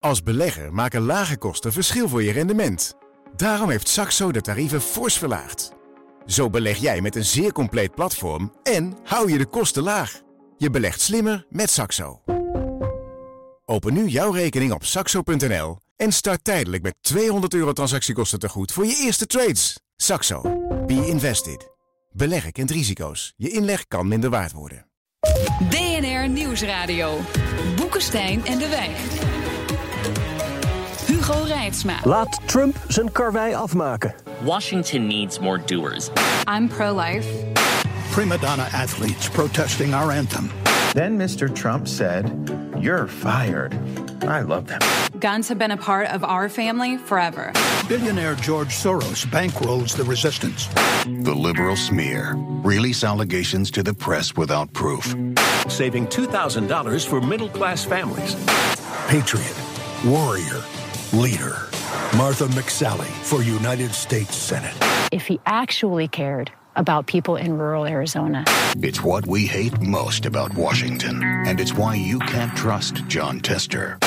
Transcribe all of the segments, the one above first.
Als belegger maken lage kosten verschil voor je rendement. Daarom heeft Saxo de tarieven fors verlaagd. Zo beleg jij met een zeer compleet platform en hou je de kosten laag. Je belegt slimmer met Saxo. Open nu jouw rekening op saxo.nl en start tijdelijk met 200 euro transactiekosten te goed voor je eerste trades. Saxo. Be invested. Beleggen kent risico's. Je inleg kan minder waard worden. DNR Nieuwsradio. Boekenstein en de Wijk. Hugo Reitsma. Laat Trump zijn karwei afmaken. Washington needs more doers. I'm pro-life. Prima donna athletes protesting our anthem. Then Mr. Trump said, You're fired. I love that. Guns have been a part of our family forever. Billionaire George Soros bankrolls the resistance. The liberal smear. Release allegations to the press without proof. Saving $2,000 for middle class families. Patriot, warrior, leader. Martha McSally for United States Senate. If he actually cared about people in rural Arizona. It's what we hate most about Washington. And it's why you can't trust John Tester.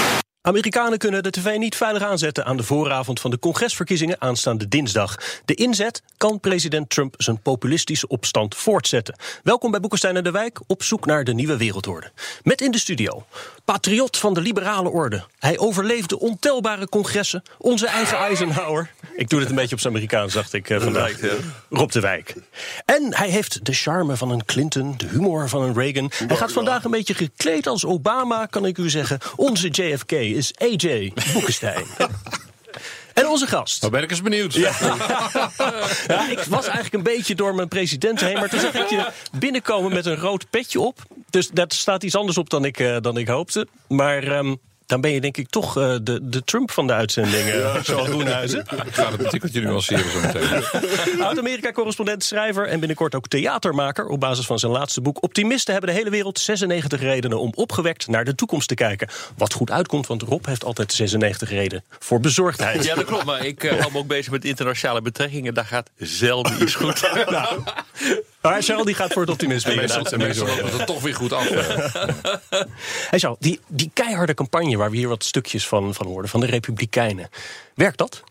Amerikanen kunnen de tv niet veilig aanzetten aan de vooravond van de congresverkiezingen aanstaande dinsdag. De inzet kan president Trump zijn populistische opstand voortzetten. Welkom bij Boekenstein en de Wijk op zoek naar de nieuwe wereldorde. Met in de studio, patriot van de liberale orde. Hij overleefde ontelbare congressen, onze eigen Eisenhower. Ik doe dit een beetje op zijn Amerikaans, dacht ik uh, vandaag. Rob de Wijk. En hij heeft de charme van een Clinton, de humor van een Reagan. Hij gaat vandaag een beetje gekleed als Obama, kan ik u zeggen. Onze JFK is AJ Boekenstein. En onze gast. Nou ben ik eens benieuwd. Ja. ja. ik was eigenlijk een beetje door mijn president heen. Maar toen zag ik je binnenkomen met een rood petje op. Dus dat staat iets anders op dan ik, uh, dan ik hoopte. Maar um, dan ben je denk ik toch uh, de, de Trump van de uitzendingen, ja. zoals Groenhuizen. Ik ga het een tikkeltje nuanceren zo meteen. Oud-Amerika-correspondent, schrijver en binnenkort ook theatermaker... op basis van zijn laatste boek. Optimisten hebben de hele wereld 96 redenen om opgewekt naar de toekomst te kijken. Wat goed uitkomt, want Rob heeft altijd 96 redenen voor bezorgdheid. Ja, dat klopt, maar ik uh, hou me ook bezig met internationale betrekkingen. Daar gaat zelden iets goed. nou. Maar Charles die gaat voor het optimisme. En meestal, en meestal loopt het toch weer goed af. hey Charles, die, die keiharde campagne waar we hier wat stukjes van, van hoorden, van de Republikeinen. Werkt dat?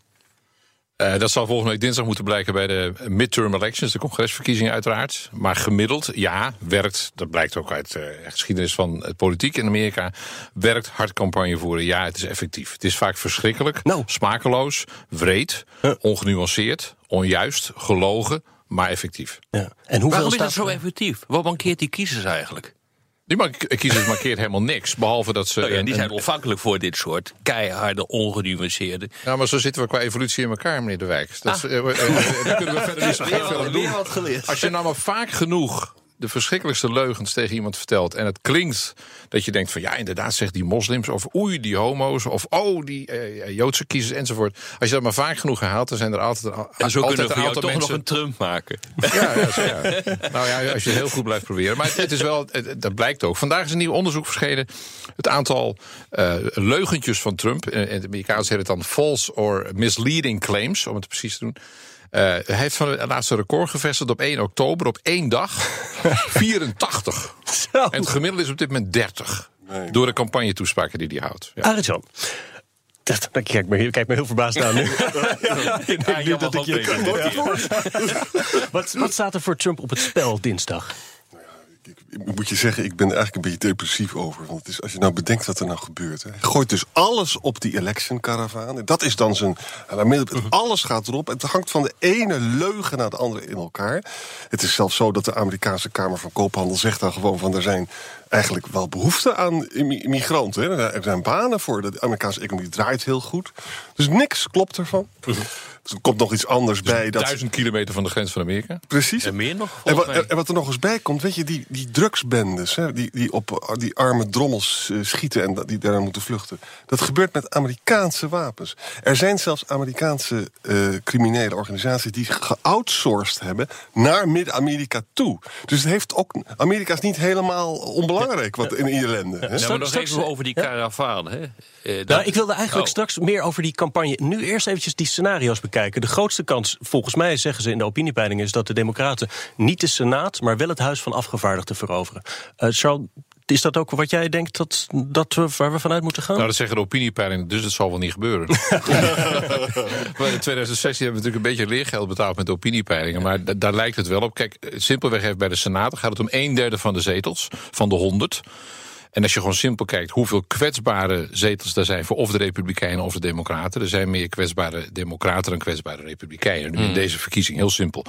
Uh, dat zal volgende week dinsdag moeten blijken bij de midterm elections, de congresverkiezingen uiteraard. Maar gemiddeld, ja, werkt, dat blijkt ook uit de uh, geschiedenis van het politiek in Amerika, werkt hard campagne voeren. Ja, het is effectief. Het is vaak verschrikkelijk, no. smakeloos, wreed, huh. ongenuanceerd, onjuist, gelogen, maar effectief. Ja. En hoeveel Waarom is dat zo effectief? Wat mankeert die kiezers eigenlijk? Die kiezers markeert helemaal niks, behalve dat ze... Oh ja, die zijn ontvankelijk voor dit soort keiharde, ongenuanceerde... Ja, maar zo zitten we qua evolutie in elkaar, meneer De Wijk. Dat, ah. uh, uh, uh, daar kunnen we verder niet zo veel aan doen. Als je nou maar vaak genoeg de verschrikkelijkste leugens tegen iemand vertelt... en het klinkt dat je denkt van ja, inderdaad zegt die moslims... of oei, die homo's, of oh, die uh, Joodse kiezers enzovoort. Als je dat maar vaak genoeg herhaalt, dan zijn er altijd, en zo altijd kunnen we een aantal toch mensen... nog een Trump maken. Ja, ja, zo, ja, nou ja, als je heel goed blijft proberen. Maar het, het is wel, het, dat blijkt ook. Vandaag is een nieuw onderzoek verschenen. Het aantal uh, leugentjes van Trump, in het Amerikaans heet het dan false or misleading claims... om het precies te doen... Uh, hij heeft van het laatste record gevestigd op 1 oktober, op één dag, 84. Zo. En het gemiddelde is op dit moment 30. Nee. Door de campagne-toespraken die hij houdt. Ja. Arjan. Dat, dat kijk, me, kijk me heel verbaasd aan nu. ja, ja, ja, dat ik je wat, wat staat er voor Trump op het spel dinsdag? ik moet je zeggen, ik ben er eigenlijk een beetje depressief over. Want het is, als je nou bedenkt wat er nou gebeurt. Hè. Hij gooit dus alles op die election caravaan. Dat is dan zijn... Alles gaat erop. Het hangt van de ene leugen naar de andere in elkaar. Het is zelfs zo dat de Amerikaanse Kamer van Koophandel zegt dan gewoon van... er zijn eigenlijk wel behoefte aan migranten. Hè. Er zijn banen voor. De Amerikaanse economie draait heel goed. Dus niks klopt ervan. Dus er komt nog iets anders dus bij. Dat... Duizend kilometer van de grens van Amerika. Precies. En meer nog? En wat, en wat, er nog eens bij komt, weet je, die, die drugsbendes... Hè, die, die op die arme drommels uh, schieten en die daar moeten vluchten... dat gebeurt met Amerikaanse wapens. Er zijn zelfs Amerikaanse uh, criminele organisaties... die geoutsourced hebben naar Midden-Amerika toe. Dus het heeft ook... Amerika is niet helemaal onbelangrijk wat in ieder landen. Ja, nou, maar nog even over die karavaan. Hè? Uh, dat... nou, ik wilde eigenlijk oh. straks meer over die campagne. Nu eerst eventjes die scenario's bekijken. De grootste kans, volgens mij zeggen ze in de opiniepeiling... is dat de democraten niet de Senaat... maar wel het Huis van Afgevaardigden veroveren. Uh, Charles, is dat ook wat jij denkt dat, dat we, waar we vanuit moeten gaan? Nou, dat zeggen de opiniepeilingen, dus dat zal wel niet gebeuren. maar in 2016 hebben we natuurlijk een beetje leergeld betaald met de opiniepeilingen. Maar daar lijkt het wel op. Kijk, simpelweg heeft bij de Senaat gaat het om een derde van de zetels, van de 100. En als je gewoon simpel kijkt hoeveel kwetsbare zetels er zijn voor of de Republikeinen of de Democraten. Er zijn meer kwetsbare Democraten dan kwetsbare Republikeinen. Nu in Hmm. deze verkiezing heel simpel.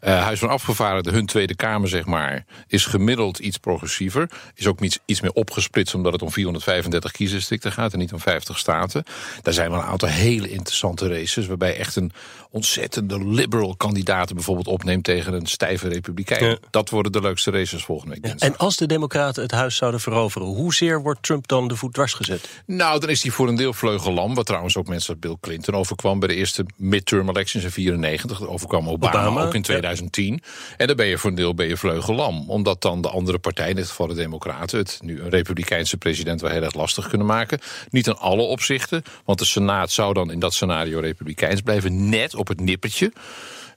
Eh, Huis van Afgevaardigden, hun Tweede Kamer, zeg maar, is gemiddeld iets progressiever. Is ook iets, iets meer opgesplitst omdat het om 435 kiesdistricten gaat en niet om 50 staten. Daar zijn wel een aantal hele interessante races. Waarbij echt een ontzettende liberal kandidaat bijvoorbeeld opneemt tegen een stijve Republikein. Ja. Dat worden de leukste races volgende week. En als de Democraten het huis zouden veroveren, hoezeer wordt Trump dan de voet dwars gezet? Nou, dan is hij voor een deel vleugellam. Wat trouwens ook mensen als Bill Clinton overkwam bij de eerste midterm elections in 94. Dat overkwam Obama, Obama, ook in 2010. En dan ben je voor een deel ben je vleugellam. Omdat dan de andere partijen, in dit geval de Democraten, het nu een Republikeinse president wel heel erg lastig kunnen maken. Niet in alle opzichten. Want de Senaat zou dan in dat scenario Republikeins blijven. Net op het nippertje.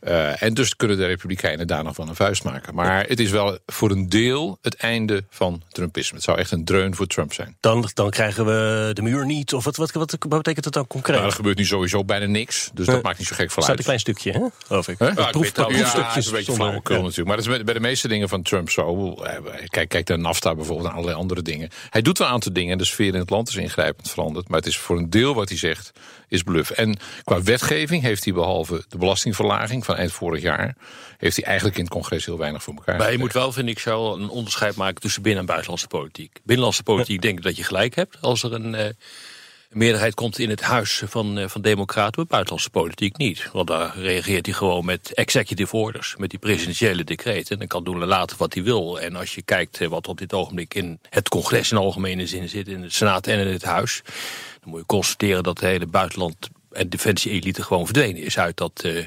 Uh, en dus kunnen de Republikeinen daar nog van een vuist maken. Maar het is wel voor een deel het einde van Trumpisme. Het zou echt een dreun voor Trump zijn. Dan, dan krijgen we de muur niet. Of wat, wat, wat, wat betekent dat dan concreet? Nou, er gebeurt nu sowieso bijna niks. Dus dat maakt niet zo gek van staat uit. een klein stukje, hè? Geloof ik. Huh? Ja, ik proef- weet Ja, het is een beetje flauwekul ja. natuurlijk. Maar dat is bij- bij de meeste dingen van Trump zo. Eh, Kijk, kijk naar NAFTA bijvoorbeeld en allerlei andere dingen. Hij doet wel een aantal dingen en de sfeer in het land is ingrijpend veranderd. Maar het is voor een deel wat hij zegt, is bluff. En qua wetgeving heeft hij behalve de belastingverlaging van eind vorig jaar... heeft hij eigenlijk in het congres heel weinig voor elkaar Maar je moet wel, vind ik, zo een onderscheid maken tussen binnen- en buitenlandse politiek. Binnenlandse politiek denk ik dat je gelijk hebt als er een, eh, meerderheid komt in het huis van, eh, van Democraten, maar buitenlandse politiek niet. Want daar reageert hij gewoon met executive orders, met die presidentiële decreten. En dan kan doen en laten wat hij wil. En als je kijkt eh, wat op dit ogenblik in het congres in algemene zin zit, in de Senaat en in het Huis, dan moet je constateren dat de hele buitenland en defensie-elite gewoon verdwenen is uit dat. eh,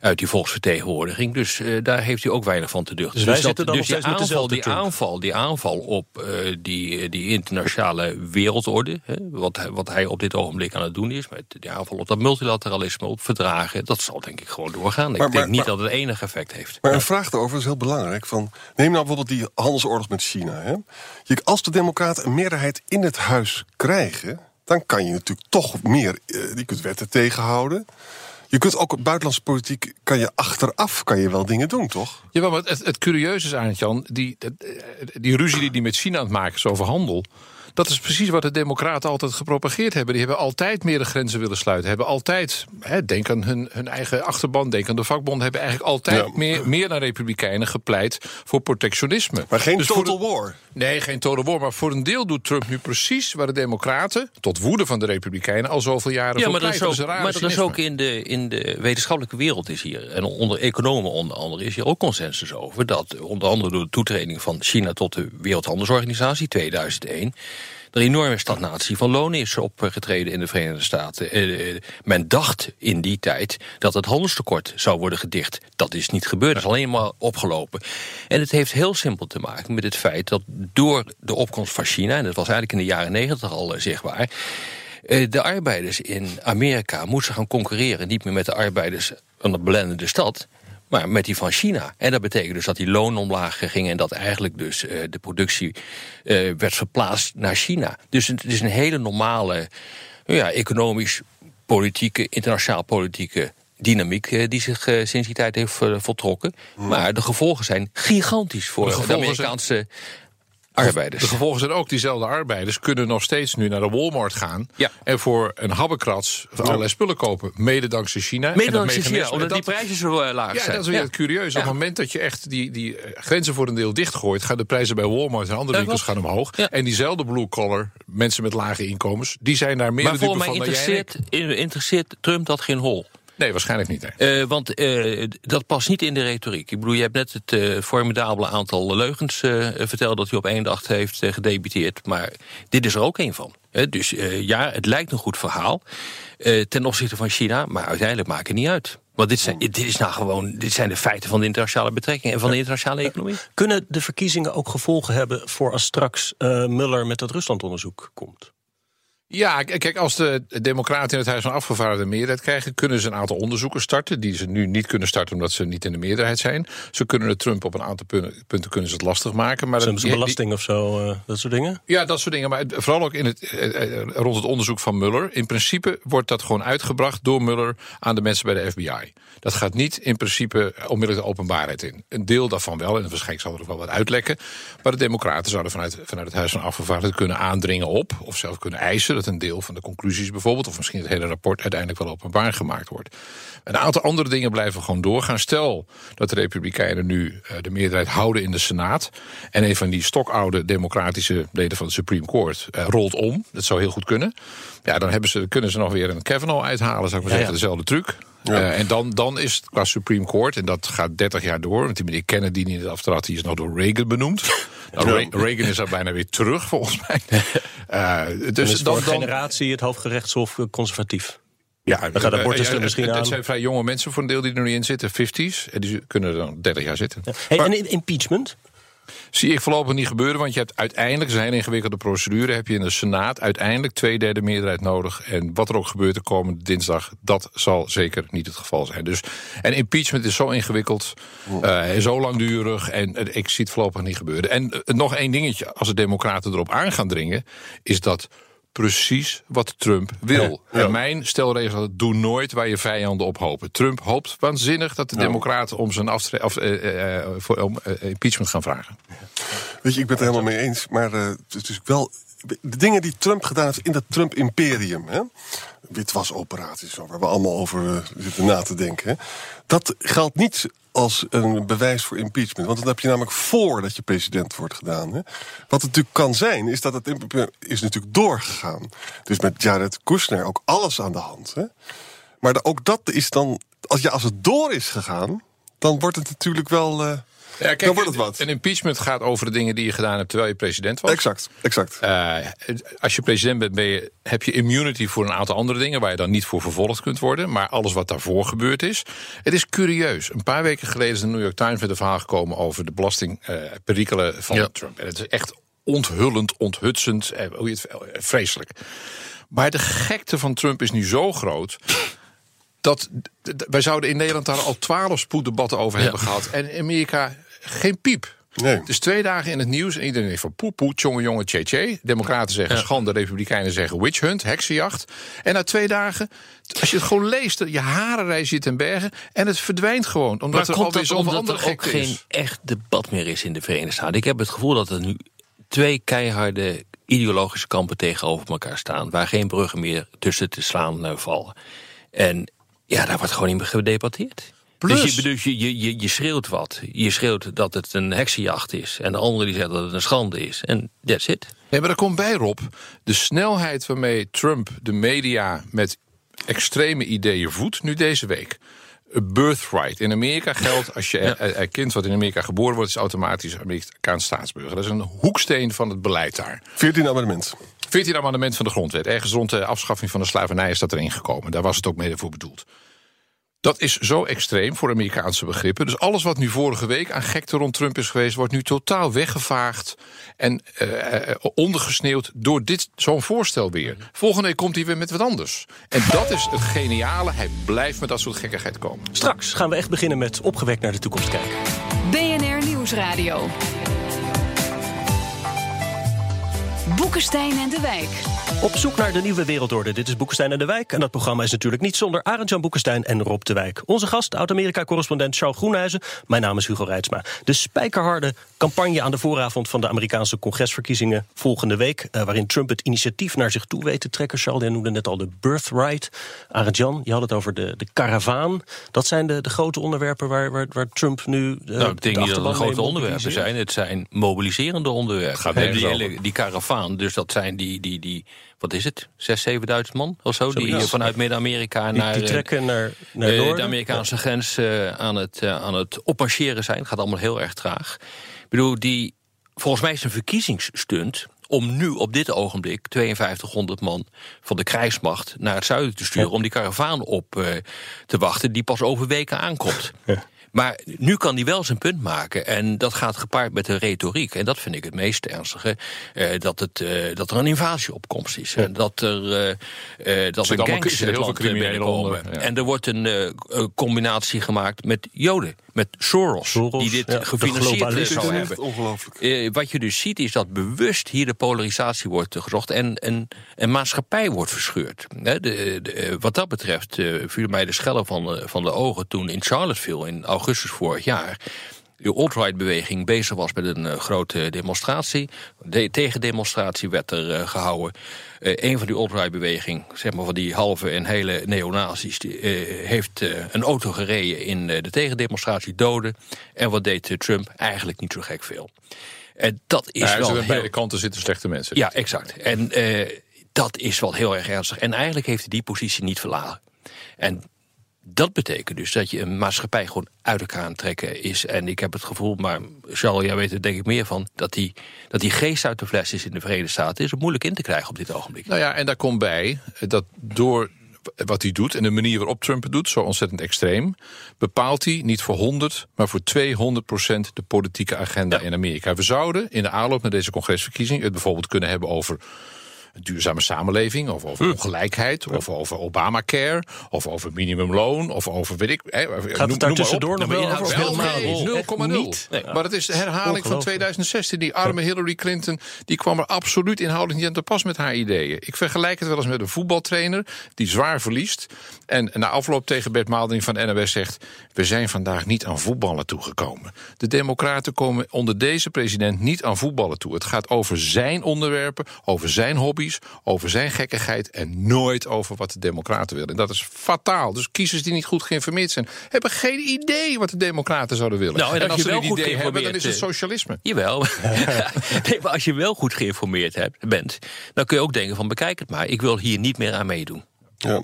uit die volksvertegenwoordiging. Dus eh, daar heeft hij ook weinig van te duchten. Dus wij dat- zitten dan dus nog die aanval, dezelfde die Trump. aanval, die aanval op eh, die, die internationale wereldorde, hè, wat, hij- wat hij op dit ogenblik aan het doen is, met die aanval op dat multilateralisme, op verdragen, dat zal denk ik gewoon doorgaan. Maar- ik denk maar- niet maar- dat het enig effect heeft. Maar een vraag daarover is heel belangrijk. Van, neem nou bijvoorbeeld die handelsoorlog met China. Hè? Je, als de Democraten een meerderheid in het huis krijgen, dan kan je natuurlijk toch meer. eh, je kunt wetten tegenhouden. Je kunt ook buitenlandse politiek kan je achteraf kan je wel dingen doen, toch? Jawel, maar het, het curieuze is aan Jan, die, eh, die ruzie die die met China aan het maken is over handel. Dat is precies wat de Democraten altijd gepropageerd hebben. Die hebben altijd meer de grenzen willen sluiten. Hebben altijd, hè, denk aan hun, hun eigen achterban, denk aan de vakbonden, hebben eigenlijk altijd Ja. meer, meer dan Republikeinen gepleit voor protectionisme. Maar geen Dus total de- war. Nee, geen total war. Maar voor een deel doet Trump nu precies waar de Democraten, tot woede van de Republikeinen, al zoveel jaren Ja, voor maar dat is ook, maar dat is ook in de, in de wetenschappelijke wereld is hier, en onder economen onder andere, is hier ook consensus over. Dat onder andere door de toetreding van China tot de Wereldhandelsorganisatie 2001 een enorme stagnatie van lonen is opgetreden in de Verenigde Staten. Eh, eh, men dacht in die tijd dat het handelstekort zou worden gedicht. Dat is niet gebeurd, dat is alleen maar opgelopen. En het heeft heel simpel te maken met het feit dat door de opkomst van China, en dat was eigenlijk in de jaren negentig al eh, zichtbaar. Eh, De arbeiders in Amerika moesten gaan concurreren, niet meer met de arbeiders van de belendende stad, maar met die van China. En dat betekent dus dat die lonen omlaag gingen en dat eigenlijk dus eh, de productie eh, werd verplaatst naar China. Dus het is een hele normale ja, economisch, politieke, internationaal politieke dynamiek eh, die zich sinds die tijd heeft voltrokken. Maar de gevolgen zijn gigantisch voor De Amerikaanse arbeiders. De gevolgen zijn ook, diezelfde arbeiders kunnen nog steeds nu naar de Walmart gaan. Ja. En voor een habbekrats allerlei spullen kopen. Mede dankzij China. En Mede dankzij China, omdat die prijzen zo eh, laag Ja, zijn. dat is weer het curieuze. Op Ja. het moment dat je echt die, die eh, grenzen voor een deel dichtgooit... gaan de prijzen bij Walmart en andere Ja, winkels gaan omhoog. Ja. En diezelfde blue-collar, mensen met lage inkomens... die zijn daar meer Maar mij van ik. interesseert, interesseert Trump dat geen hol. Nee, waarschijnlijk niet. Eh, want eh, dat past niet in de retoriek. Ik bedoel, je hebt net het eh, formidabele aantal leugens eh, verteld dat hij op één dag heeft gedebuteerd. Maar dit is er ook een van. Hè. dus eh, ja, het lijkt een goed verhaal eh, ten opzichte van China, maar uiteindelijk maakt het niet uit. Want dit zijn, dit is nou gewoon, dit zijn de feiten van de internationale betrekkingen en van de internationale economie. Kunnen de verkiezingen ook gevolgen hebben voor als straks eh, Muller met dat Ruslandonderzoek komt? Ja, kijk, als de Democraten in het Huis van Afgevaardigden de meerderheid krijgen, kunnen ze een aantal onderzoeken starten. Die ze nu niet kunnen starten omdat ze niet in de meerderheid zijn. Ze kunnen de Trump op een aantal punten, punten kunnen ze het lastig maken. Maar Zijn ze belasting of zo, uh, dat soort dingen? Ja, dat soort dingen. Maar vooral ook in het, uh, rond het onderzoek van Mueller. In principe wordt dat gewoon uitgebracht door Mueller aan de mensen bij de FBI. Dat gaat niet in principe onmiddellijk de openbaarheid in. Een deel daarvan wel, en waarschijnlijk zal er ook wel wat uitlekken. Maar de Democraten zouden vanuit, vanuit het Huis van Afgevaardigden kunnen aandringen op, of zelf kunnen eisen dat een deel van de conclusies bijvoorbeeld, of misschien het hele rapport uiteindelijk wel openbaar gemaakt wordt. Een aantal andere dingen blijven gewoon doorgaan. Stel dat de Republikeinen nu de meerderheid houden in de Senaat. En een van die stokoude democratische leden van de Supreme Court uh, rolt om. Dat zou heel goed kunnen. Ja, dan hebben ze, kunnen ze nog weer een Kavanaugh uithalen, zou ik maar zeggen. Dezelfde truc. Ja. Uh, en dan, dan is het qua Supreme Court, en dat gaat 30 jaar door. Want die meneer Kennedy die het aftrad, die is nog door Reagan benoemd. Reagan is er bijna weer terug, volgens mij. Uh, dus is dan, dan, generatie het hoofdgerechtshof conservatief. Ja, dan gaat de abortus er misschien aan. Het zijn vrij jonge mensen voor een deel die er nu in zitten, 50s. En die kunnen er dan 30 jaar zitten. Ja. Hey, maar, en impeachment? Zie ik voorlopig niet gebeuren, want je hebt uiteindelijk, zijn ingewikkelde procedure, heb je in de Senaat uiteindelijk twee derde meerderheid nodig. En wat er ook gebeurt de komende dinsdag, dat zal zeker niet het geval zijn. Dus, en impeachment is zo ingewikkeld, uh, zo langdurig, en uh, ik zie het voorlopig niet gebeuren. En uh, nog één dingetje, als de Democraten erop aan gaan dringen, is dat precies wat Trump wil. Ja, ja. En mijn stelregel, doe nooit waar je vijanden op hopen. Trump hoopt waanzinnig dat de Ja. democraten om zijn afstre- of, eh, eh, voor, om, eh, impeachment gaan vragen. Weet je, ik ben het er helemaal mee eens. Maar eh, het is wel. De dingen die Trump gedaan heeft in dat Trump-imperium. Witwasoperaties, waar we allemaal over eh, zitten na te denken. hè, Dat geldt niet als een bewijs voor impeachment. Want dat heb je namelijk voordat je president wordt gedaan. Hè. Wat het natuurlijk kan zijn, is dat het is natuurlijk doorgegaan. Dus met Jared Kushner ook alles aan de hand. Hè. Maar ook dat is dan. Als, ja, als het door is gegaan, dan wordt het natuurlijk wel. eh, Ja, kijk, dan wordt het wat. Een impeachment gaat over de dingen die je gedaan hebt terwijl je president was. Exact, exact. Eh, als je president bent, ben je, heb je immunity voor een aantal andere dingen waar je dan niet voor vervolgd kunt worden. Maar alles wat daarvoor gebeurd is. Het is curieus. Een paar weken geleden is de New York Times met een verhaal gekomen over de belastingperikelen van Trump. En het is echt onthullend, onthutsend, eh, hoe je het, eh, vreselijk. Maar de gekte van Trump is nu zo groot. Dat wij zouden in Nederland daar al twaalf spoeddebatten over hebben gehad. En in Amerika geen piep. Nee. Dus twee dagen in het nieuws en iedereen heeft van poe poe, tjonge jonge, tje tje. Democraten zeggen schande, republikeinen zeggen witch hunt, heksenjacht. En na twee dagen, als je het gewoon leest, je haren rijzen je ten bergen en het verdwijnt gewoon. Omdat Maar er komt dat omdat er ook geen is. echt debat meer is in de Verenigde Staten? Ik heb het gevoel dat er nu twee keiharde ideologische kampen tegenover elkaar staan... waar geen bruggen meer tussen te slaan eh, vallen. En ja, daar wordt gewoon niet meer gedebatteerd. Plus- Dus, je, dus je, je, je, je schreeuwt wat. Je schreeuwt dat het een heksenjacht is. En de andere die zegt dat het een schande is. En that's it. Nee, maar er komt bij Rob. De snelheid waarmee Trump de media met extreme ideeën voedt, nu deze week. A birthright. In Amerika geldt, als je een een kind wat in Amerika geboren wordt, is automatisch Amerikaans staatsburger. Dat is een hoeksteen van het beleid daar. 14 amendement. 14 amendement van de grondwet. Ergens rond de afschaffing van de slavernij is dat erin gekomen. Daar was het ook mede voor bedoeld. Dat is zo extreem voor Amerikaanse begrippen. Dus alles wat nu vorige week aan gekte rond Trump is geweest, wordt nu totaal weggevaagd en eh, eh, ondergesneeuwd door dit zo'n voorstel weer. Volgende week komt hij weer met wat anders. En dat is het geniale. Hij blijft met dat soort gekkigheid komen. Straks gaan we echt beginnen met opgewekt naar de toekomst kijken. BNR Nieuwsradio. Boekenstein en de Wijk. Op zoek naar de nieuwe wereldorde. Dit is Boekenstein en de Wijk. En dat programma is natuurlijk niet zonder Arend-Jan Boekenstein en Rob de Wijk. Onze gast, oud-Amerika-correspondent Charles Groenhuizen. Mijn naam is Hugo Reitsma. De spijkerharde campagne aan de vooravond van de Amerikaanse congresverkiezingen volgende week. eh, waarin Trump het initiatief naar zich toe weet te trekken. Charles, jij noemde net al de birthright. Arend-Jan, je had het over de, de karavaan. Dat zijn de, de grote onderwerpen waar, waar, waar Trump nu. eh, Nou, ik denk de niet dat het grote onderwerpen zijn. Het zijn mobiliserende onderwerpen. gaat die, die karavaan, dus dat zijn die, die, die wat is het? 6.000, 7.000 man of zo? die Zoiets. eh, vanuit Midden-Amerika naar, die eh, trekken naar, naar eh, noorden. de Amerikaanse grens aan, het, aan het opmarcheren zijn. Het gaat allemaal heel erg traag. Ik bedoel, die, volgens mij is een verkiezingsstunt om nu op dit ogenblik 5200 man van de krijgsmacht naar het zuiden te sturen... om die karavaan op te wachten die pas over weken aankomt. Maar nu kan hij wel zijn punt maken. En dat gaat gepaard met de retoriek. En dat vind ik het meest ernstige. Eh, dat, het, eh, dat er een invasie op komst is. En dat er, eh, dat er gangs in heel het veel land binnenkomen. ja. En er wordt een combinatie gemaakt met Joden. Met Soros, Soros, die dit ja, gefinancierd eh, zou hebben. ongelooflijk. Eh, wat je dus ziet is dat bewust hier de polarisatie wordt gezocht en een, een maatschappij wordt verscheurd. Hè, de, de, eh, wat dat betreft eh, viel mij de schellen van, van de ogen toen in Charlottesville in augustus vorig jaar de alt-right-beweging bezig was met een eh, grote demonstratie. De tegendemonstratie werd er eh, gehouden. Eh, een van die alt-right-beweging, zeg maar van die halve en hele neonazis... die, heeft een auto gereden in de tegendemonstratie, doden. En wat deed Trump? Eigenlijk niet zo gek veel. En dat is Ja, wel aan heel- beide kanten zitten slechte mensen. ja, exact. En dat is wel heel erg ernstig. En eigenlijk heeft hij die positie niet verlagen. En dat betekent dus dat je een maatschappij gewoon uit elkaar aan trekken is. En ik heb het gevoel, maar Charles, jij weet er denk ik meer van... dat die, dat die geest uit de fles is in de Verenigde Staten... is het moeilijk in te krijgen op dit ogenblik. Nou ja, en daar komt bij dat door wat hij doet en de manier waarop Trump het doet, zo ontzettend extreem, bepaalt hij niet voor 100, maar voor 200 procent de politieke agenda in Amerika. We zouden in de aanloop naar deze congresverkiezing het bijvoorbeeld kunnen hebben over duurzame samenleving, of over ongelijkheid, of over Obamacare, of over minimumloon, of over weet ik. Hè, Gaat het daar tussendoor nog wel over? nee, rol. 0,0. Niet. Maar het is de herhaling van Ongelooflijk. 2016. Die arme Hillary Clinton die kwam er absoluut inhoudelijk niet aan te pas met haar ideeën. Ik vergelijk het wel eens met een voetbaltrainer die zwaar verliest. En na afloop tegen Bert Maaldering van NOS zegt... we zijn vandaag niet aan voetballen toegekomen. De democraten komen onder deze president niet aan voetballen toe. Het gaat over zijn onderwerpen, over zijn over zijn gekkigheid... en nooit over wat de democraten willen. En dat is fataal. Dus kiezers die niet goed geïnformeerd zijn... hebben geen idee wat de democraten zouden willen. Nou, en en als als je ze wel een goed idee hebben, dan is het eh, socialisme. Jawel. nee, maar als je wel goed geïnformeerd hebt, bent... dan kun je ook denken van bekijk het maar. Ik wil hier niet meer aan meedoen. Ja.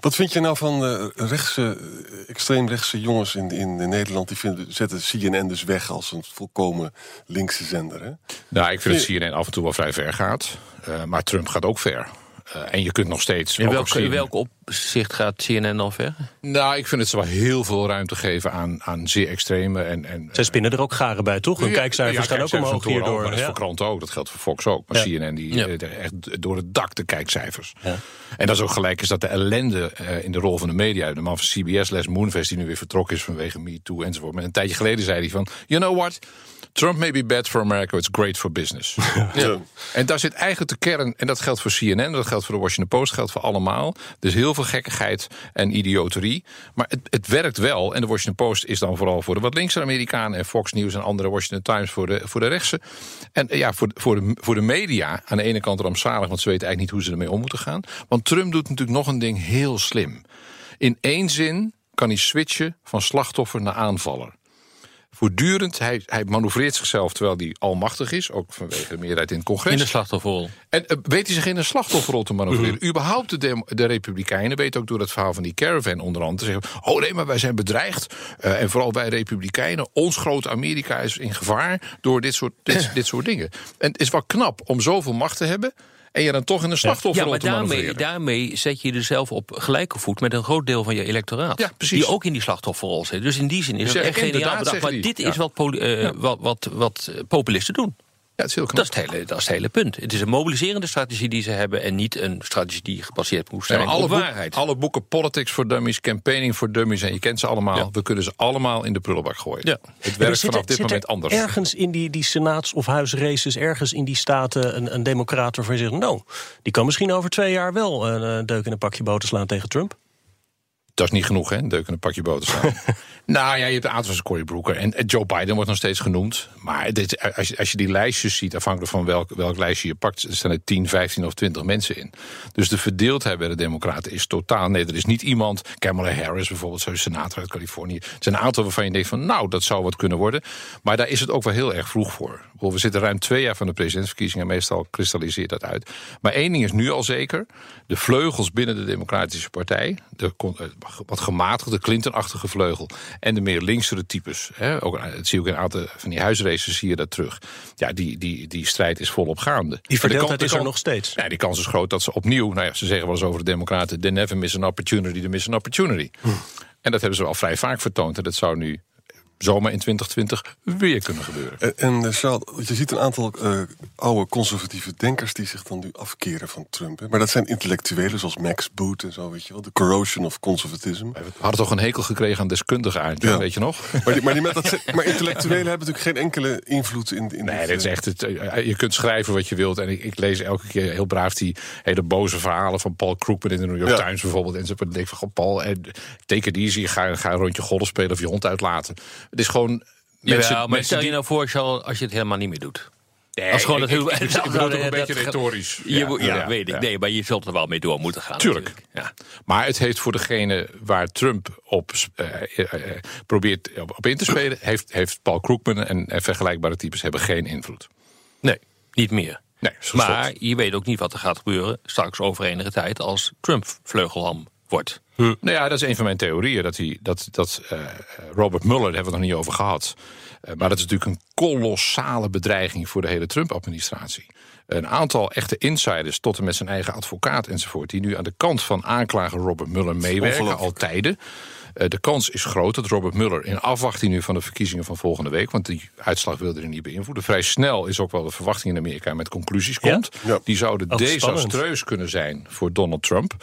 Wat vind je nou van eh, rechtse, eh, extreemrechtse jongens in, in Nederland... die vinden, zetten CNN dus weg als een volkomen linkse zender, hè? Nou, ik vind dat CNN af en toe wel vrij ver gaat. Eh, maar Trump gaat ook ver. Eh, en je kunt nog steeds. In welk, in welk opzicht gaat CNN al ver? Nou, ik vind het ze wel heel veel ruimte geven aan, aan zeer extreme. En, en, Zij spinnen er ook garen bij, toch? Hun Ja, kijkcijfers ja, gaan ook kijkcijfers omhoog ook, hierdoor. Maar dat is Ja. voor kranten ook, dat geldt voor Fox ook. Maar Ja. CNN die Ja. eh, echt door het dak de kijkcijfers. En dat is ook gelijk is dat de ellende eh, in de rol van de media. De man van CBS, Les Moonves, die nu weer vertrokken is vanwege Me Too enzovoort. Maar een tijdje geleden zei hij van, you know what... Trump may be bad for America, it's great for business. ja. En daar zit eigenlijk de kern, en dat geldt voor CNN, dat geldt voor de Washington Post, geldt voor allemaal. Dus heel veel gekkigheid en idioterie. Maar het, het werkt wel. En de Washington Post is dan vooral voor de wat linkse Amerikanen. En Fox News en andere Washington Times voor de, voor de rechtse. En eh, ja, voor, voor, de, voor de media aan de ene kant rampzalig, want ze weten eigenlijk niet hoe ze ermee om moeten gaan. Want Trump doet natuurlijk nog een ding heel slim. In één zin kan hij switchen van slachtoffer naar aanvaller. Voortdurend, hij, hij manoeuvreert zichzelf terwijl hij almachtig is, ook vanwege de meerderheid in het congres. In de slachtofferrol. En eh, weet hij zich in een slachtofferrol te manoeuvreren? Mhm. Überhaupt de, de Republikeinen weten ook door het verhaal van die caravan onder andere te zeggen: Oh nee, maar wij zijn bedreigd. Eh, en vooral wij Republikeinen, ons grote Amerika is in gevaar door dit soort, dit, dit soort dingen. En het is wel knap om zoveel macht te hebben. En je dan toch in Ja, slachtofferrol maar te daarmee, daarmee zet je jezelf op gelijke voet met een groot deel van je electoraat. Ja. Die ook in die slachtofferrol zit. Dus in die zin is Ja, het echt geniaal bedacht. Maar die. dit is Ja. wat, eh, wat, wat, wat eh, populisten doen. Ja, het is heel knap. Dat is, het hele, dat is het hele punt. Het is een mobiliserende strategie die ze hebben... en niet een strategie die gebaseerd moet zijn alle, op boek- waarheid. alle boeken Politics for Dummies, Campaigning for Dummies... en je kent ze allemaal, Ja. we kunnen ze allemaal in de prullenbak gooien. Ja. Het Er werkt zit- vanaf dit zit er moment anders. Ergens in die, die senaats- of huisraces, ergens in die staten, een, een democraat waarvan je zegt: Nou, die kan misschien over twee jaar wel een eh, deuk in een pakje boter slaan tegen Trump. Dat is niet genoeg, hè? Deuk in een pakje boter staan. nou ja, je hebt een aantal van Cory Brooker. En eh, Joe Biden wordt nog steeds genoemd. Maar dit, als, je, als je die lijstjes ziet, afhankelijk van welk, welk lijstje je pakt... er staan er 10, 15 of 20 mensen in. Dus de verdeeldheid bij de Democraten is totaal... Nee, er is niet iemand... Kamala Harris bijvoorbeeld, zo'n senator uit Californië. Er zijn een aantal waarvan je denkt van... nou, dat zou wat kunnen worden. Maar daar is het ook wel heel erg vroeg voor. We zitten ruim twee jaar van de presidentsverkiezingen... en meestal kristalliseert dat uit. Maar één ding is nu al zeker. De vleugels binnen de Democratische Partij... de eh, wat gematigde Clinton-achtige vleugel... en de meer linksere types. Hè, ook, eh, dat zie je ook in een aantal van die huisraces zie je dat terug. Ja, die, die, die strijd is volop gaande. Die verdeeldheid is er nog steeds. Ja, die kans is groot dat ze opnieuw... Nou ja, ze zeggen wel eens over de Democraten... they never miss an opportunity to miss an opportunity. Hm. En dat hebben ze al vrij vaak vertoond. En dat zou nu zomaar in 2020 weer kunnen gebeuren. En, uh, Charles, je ziet een aantal uh, oude conservatieve denkers die zich dan nu afkeren van Trump. Hè? Maar dat zijn intellectuelen zoals Max Boot en zo, weet je wel. De corrosion of conservatism. We hadden toch een hekel gekregen aan deskundige aard, ja. weet je nog? Maar, die, maar, die met dat, maar intellectuelen hebben natuurlijk geen enkele invloed in... in nee, dit is echt het, je kunt schrijven wat je wilt. En ik, ik, lees elke keer heel braaf die hele boze verhalen van Paul Krugman in de New York ja. Times bijvoorbeeld. En ze denk van, Paul, take it easy, ga, ga een rondje golf spelen of je hond uitlaten. Het is gewoon... Mensen, ja, maar stel je nou voor, Charles, als je het helemaal niet meer doet. Nee, als gewoon ik, heel, ik, ik, ik bedoel het een beetje retorisch. Je, ja, ja, ja, weet ik. Nee, maar je zult er wel mee door moeten gaan. Tuurlijk. Ja. Maar het heeft voor degene waar Trump op uh, uh, probeert op in te spelen... heeft, heeft Paul Krugman en, en vergelijkbare types hebben geen invloed. Nee, niet meer. Nee, maar je weet ook niet wat er gaat gebeuren straks over enige tijd... als Trump vleugelham wordt. Hm. Nou ja, dat is een van mijn theorieën. Dat, hij, dat, dat uh, Robert Mueller, daar hebben we het nog niet over gehad. Uh, maar dat is natuurlijk een kolossale bedreiging voor de hele Trump-administratie. Een aantal echte insiders, tot en met zijn eigen advocaat enzovoort... die nu aan de kant van aanklager Robert Mueller meewerken, al tijden... Uh, de kans is groot dat Robert Mueller in afwachting nu van de verkiezingen van volgende week, want die uitslag wilde er niet beïnvloeden. Vrij snel is ook wel de verwachting in Amerika met conclusies komt. Ja? Ja. Die zouden desastreus spannend. kunnen zijn voor Donald Trump.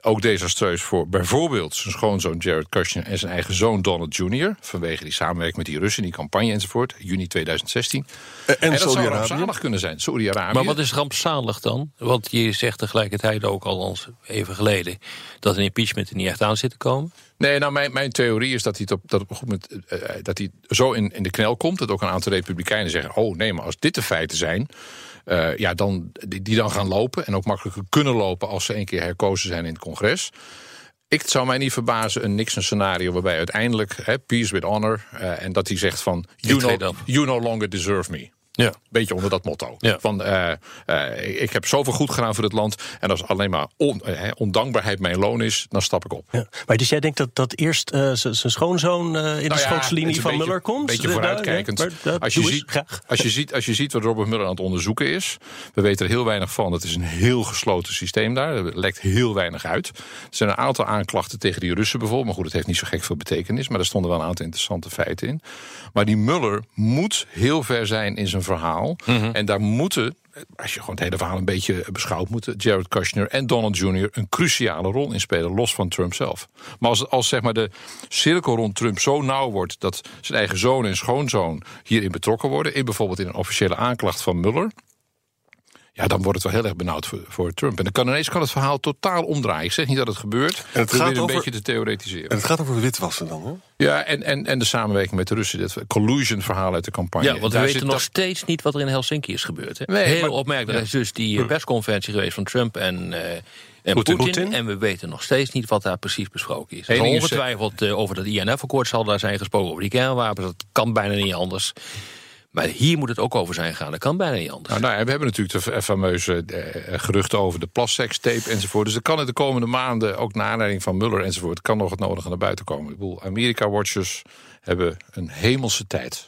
Ook desastreus voor bijvoorbeeld zijn schoonzoon Jared Kushner en zijn eigen zoon Donald Jr. Vanwege die samenwerking met die Russen, die campagne enzovoort. Juni 2016. En, en, en dat zou rampzalig kunnen zijn. Saudi-Arabië. Maar wat is rampzalig dan? Want je zegt tegelijkertijd ook al even geleden dat een impeachment er niet echt aan zit te komen. Nee, nou, mijn, mijn theorie is dat hij, op, dat, op een goed moment, uh, dat hij zo in, in de knel komt... dat ook een aantal republikeinen zeggen... oh nee, maar als dit de feiten zijn... Uh, ja, dan, die, die dan gaan lopen en ook makkelijker kunnen lopen... als ze een keer herkozen zijn in het congres... Ik zou mij niet verbazen een Nixon-scenario waarbij uiteindelijk hè, peace with honor uh, en dat hij zegt van you no, you no longer deserve me. Ja. Beetje onder dat motto. Ja. Van, uh, uh, ik heb zoveel goed gedaan voor het land. En als alleen maar on, uh, ondankbaarheid mijn loon is, dan stap ik op. Ja. Maar dus jij denkt dat, dat eerst zijn schoonzoon in nou de schootslinie van beetje, Muller komt? Een beetje vooruitkijkend. als, je ziet, als, je ziet, als je ziet wat Robert Muller aan het onderzoeken is. We weten er heel weinig van. Het is een heel gesloten systeem daar. Er lekt heel weinig uit. Er zijn een aantal aanklachten tegen die Russen bijvoorbeeld. Maar goed, het heeft niet zo gek veel betekenis. Maar er stonden wel een aantal interessante feiten in. Maar die Muller moet heel ver zijn in zijn verhaal. Mhm. Mm -hmm. En daar moeten, als je gewoon het hele verhaal een beetje beschouwt, moeten Jared Kushner en Donald Jr. een cruciale rol in spelen, los van Trump zelf. Maar als, als zeg maar de cirkel rond Trump zo nauw wordt dat zijn eigen zoon en schoonzoon hierin betrokken worden, in bijvoorbeeld in een officiële aanklacht van Mueller. Ja, dan wordt het wel heel erg benauwd voor, voor Trump. En dan kan ineens kan het verhaal totaal omdraaien. Ik zeg niet dat het gebeurt. En het gaat over, een beetje te theoretiseren. En het gaat over witwassen dan, hè? Ja, en, en, en de samenwerking met de Russen. Dit collusion verhaal uit de campagne. Ja, want we weten nog steeds niet wat er in Helsinki is gebeurd. Hè? Nee, Heel maar, opmerkelijk. Er is dus die persconferentie geweest van Trump en... Uh, en Poetin. Poetin. En we weten nog steeds niet wat daar precies besproken is. Er ongetwijfeld uh, over dat INF-akkoord zal daar zijn gesproken. Over die kernwapens, dat kan bijna niet anders. Maar hier moet het ook over zijn gegaan. Dat kan bijna niet anders. Nou, nou, we hebben natuurlijk de fameuze eh, geruchten over de plassekstape enzovoort. Dus er kan in de komende maanden, ook naar aanleiding van Muller enzovoort... kan nog het nodige naar buiten komen. Ik bedoel, Amerika-watchers hebben een hemelse tijd.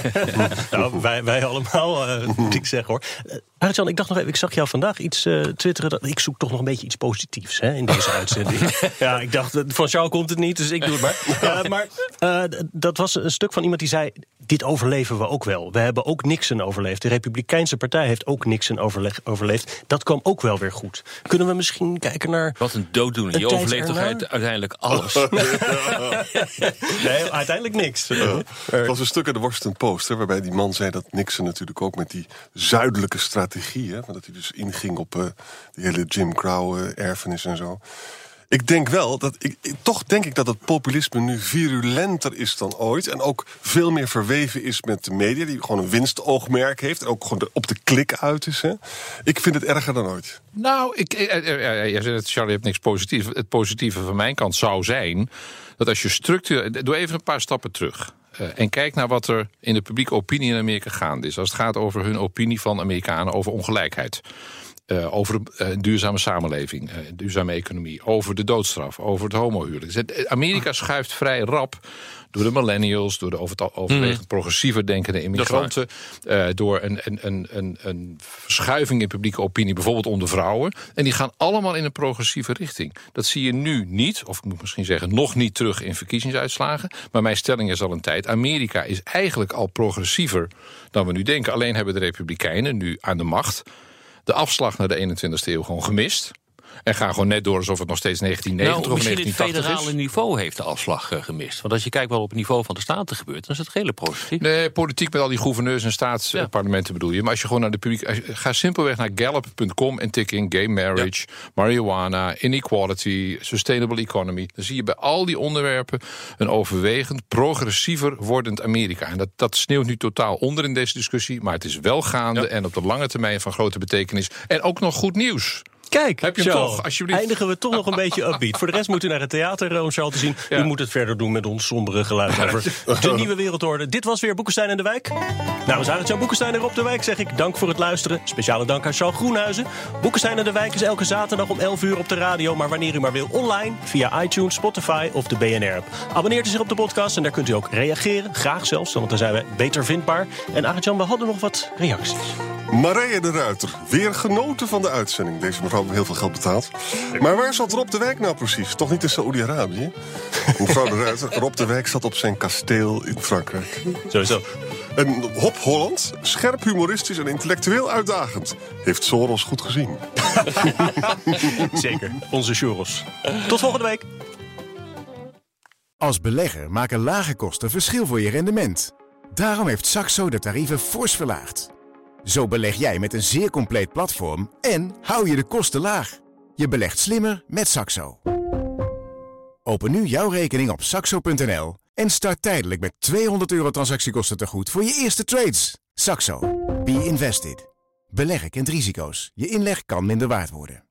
nou, wij, wij allemaal, uh, moet ik zeggen hoor. Uh, Arjan, ik dacht nog even, ik zag jou vandaag iets uh, twitteren. Dat, ik zoek toch nog een beetje iets positiefs hè, in deze uitzending. ja, ik dacht, van jou komt het niet, dus ik doe het maar. Ja, maar dat was een stuk van iemand die zei, dit overleven we ook wel. We hebben ook Nixon overleefd. De Republikeinse Partij heeft ook Nixon overleefd. Dat kwam ook wel weer goed. Kunnen we misschien kijken naar... Wat een dooddoener. Je overleeft toch uiteindelijk alles? nee, uiteindelijk niks. Het was een stuk in de Washington Post... Waarbij die man zei dat Nixon natuurlijk ook met die zuidelijke strategie... Hè, dat hij dus inging op uh, die hele Jim Crow-erfenis en zo... Ik denk wel dat ik, toch denk ik dat het populisme nu virulenter is dan ooit. En ook veel meer verweven is met de media, die gewoon een winstoogmerk heeft. En ook gewoon op de klik uit is. Hè. Ik vind het erger dan ooit. Nou, ik, jij zei het, Charlie heeft niks positiefs. Het positieve van mijn kant zou zijn dat als je structuur. Doe even een paar stappen terug. En kijk naar wat er in de publieke opinie in Amerika gaande is. Als het gaat over hun opinie van Amerikanen over ongelijkheid. Uh, over een duurzame samenleving, een duurzame economie, over de doodstraf, over het homohuwelijk. Amerika schuift vrij rap door de millennials, door de overwegend mm. progressiever denkende immigranten, uh, door een, een, een, een, verschuiving in publieke opinie, bijvoorbeeld onder vrouwen. En die gaan allemaal in een progressieve richting. Dat zie je nu niet, of ik moet misschien zeggen nog niet terug in verkiezingsuitslagen. Maar mijn stelling is al een tijd: Amerika is eigenlijk al progressiever dan we nu denken. Alleen hebben de Republikeinen nu aan de macht de afslag naar de 21ste eeuw gewoon gemist. En gaan gewoon net door alsof het nog steeds 1990 nou, of 1980 het federale niveau heeft de afslag eh, gemist. Want als je kijkt wat op het niveau van de staten gebeurt... dan is het hele positief. Nee, politiek met al die gouverneurs en staatsparlementen bedoel je. Maar als je gewoon naar de publiek... Ga simpelweg naar gallup.com en tik in gay marriage... marijuana, inequality, sustainable economy. Dan zie je bij al die onderwerpen... een overwegend progressiever wordend Amerika. En dat, dat sneeuwt nu totaal onder in deze discussie. Maar het is wel gaande en op de lange termijn van grote betekenis. En ook nog goed nieuws. Kijk, heb je toch, alsjeblieft. Eindigen we toch nog een beetje upbeat. Voor de rest moet u naar het theater om Charles te zien. U moet het verder doen met ons sombere geluid over de nieuwe wereldorde. Dit was weer Boekenstein in de Wijk. Nou, we zijn het zo Boekenstein en op de Wijk, zeg ik. Dank voor het luisteren. Speciale dank aan Charles Groenhuizen. Boekenstein in de Wijk is elke zaterdag om 11 uur op de radio. Maar wanneer u maar wil, online via iTunes, Spotify of de BNR-app. Abonneert u zich op de podcast en daar kunt u ook reageren. Graag zelfs, want dan zijn we beter vindbaar. En Arjan, we hadden nog wat reacties. Marije de Ruiter, weer genoten van de uitzending. Deze mevrouw heel veel geld betaald. Maar waar zat Rob de Wijk nou precies? Toch niet in Saoedi-Arabië? mevrouw de Ruiter, Rob de Wijk zat op zijn kasteel in Frankrijk. Sowieso. En Hop Holland, scherp humoristisch en intellectueel uitdagend. Heeft Soros goed gezien. Zeker, onze Soros. Tot volgende week. Als belegger maken lage kosten verschil voor je rendement. Daarom heeft Saxo de tarieven fors verlaagd. Zo beleg jij met een zeer compleet platform en hou je de kosten laag. Je belegt slimmer met Saxo. Open nu jouw rekening op saxo.nl en start tijdelijk met 200 euro transactiekosten te goed voor je eerste trades. Saxo. Be invested. Beleggen kent risico's. Je inleg kan minder waard worden.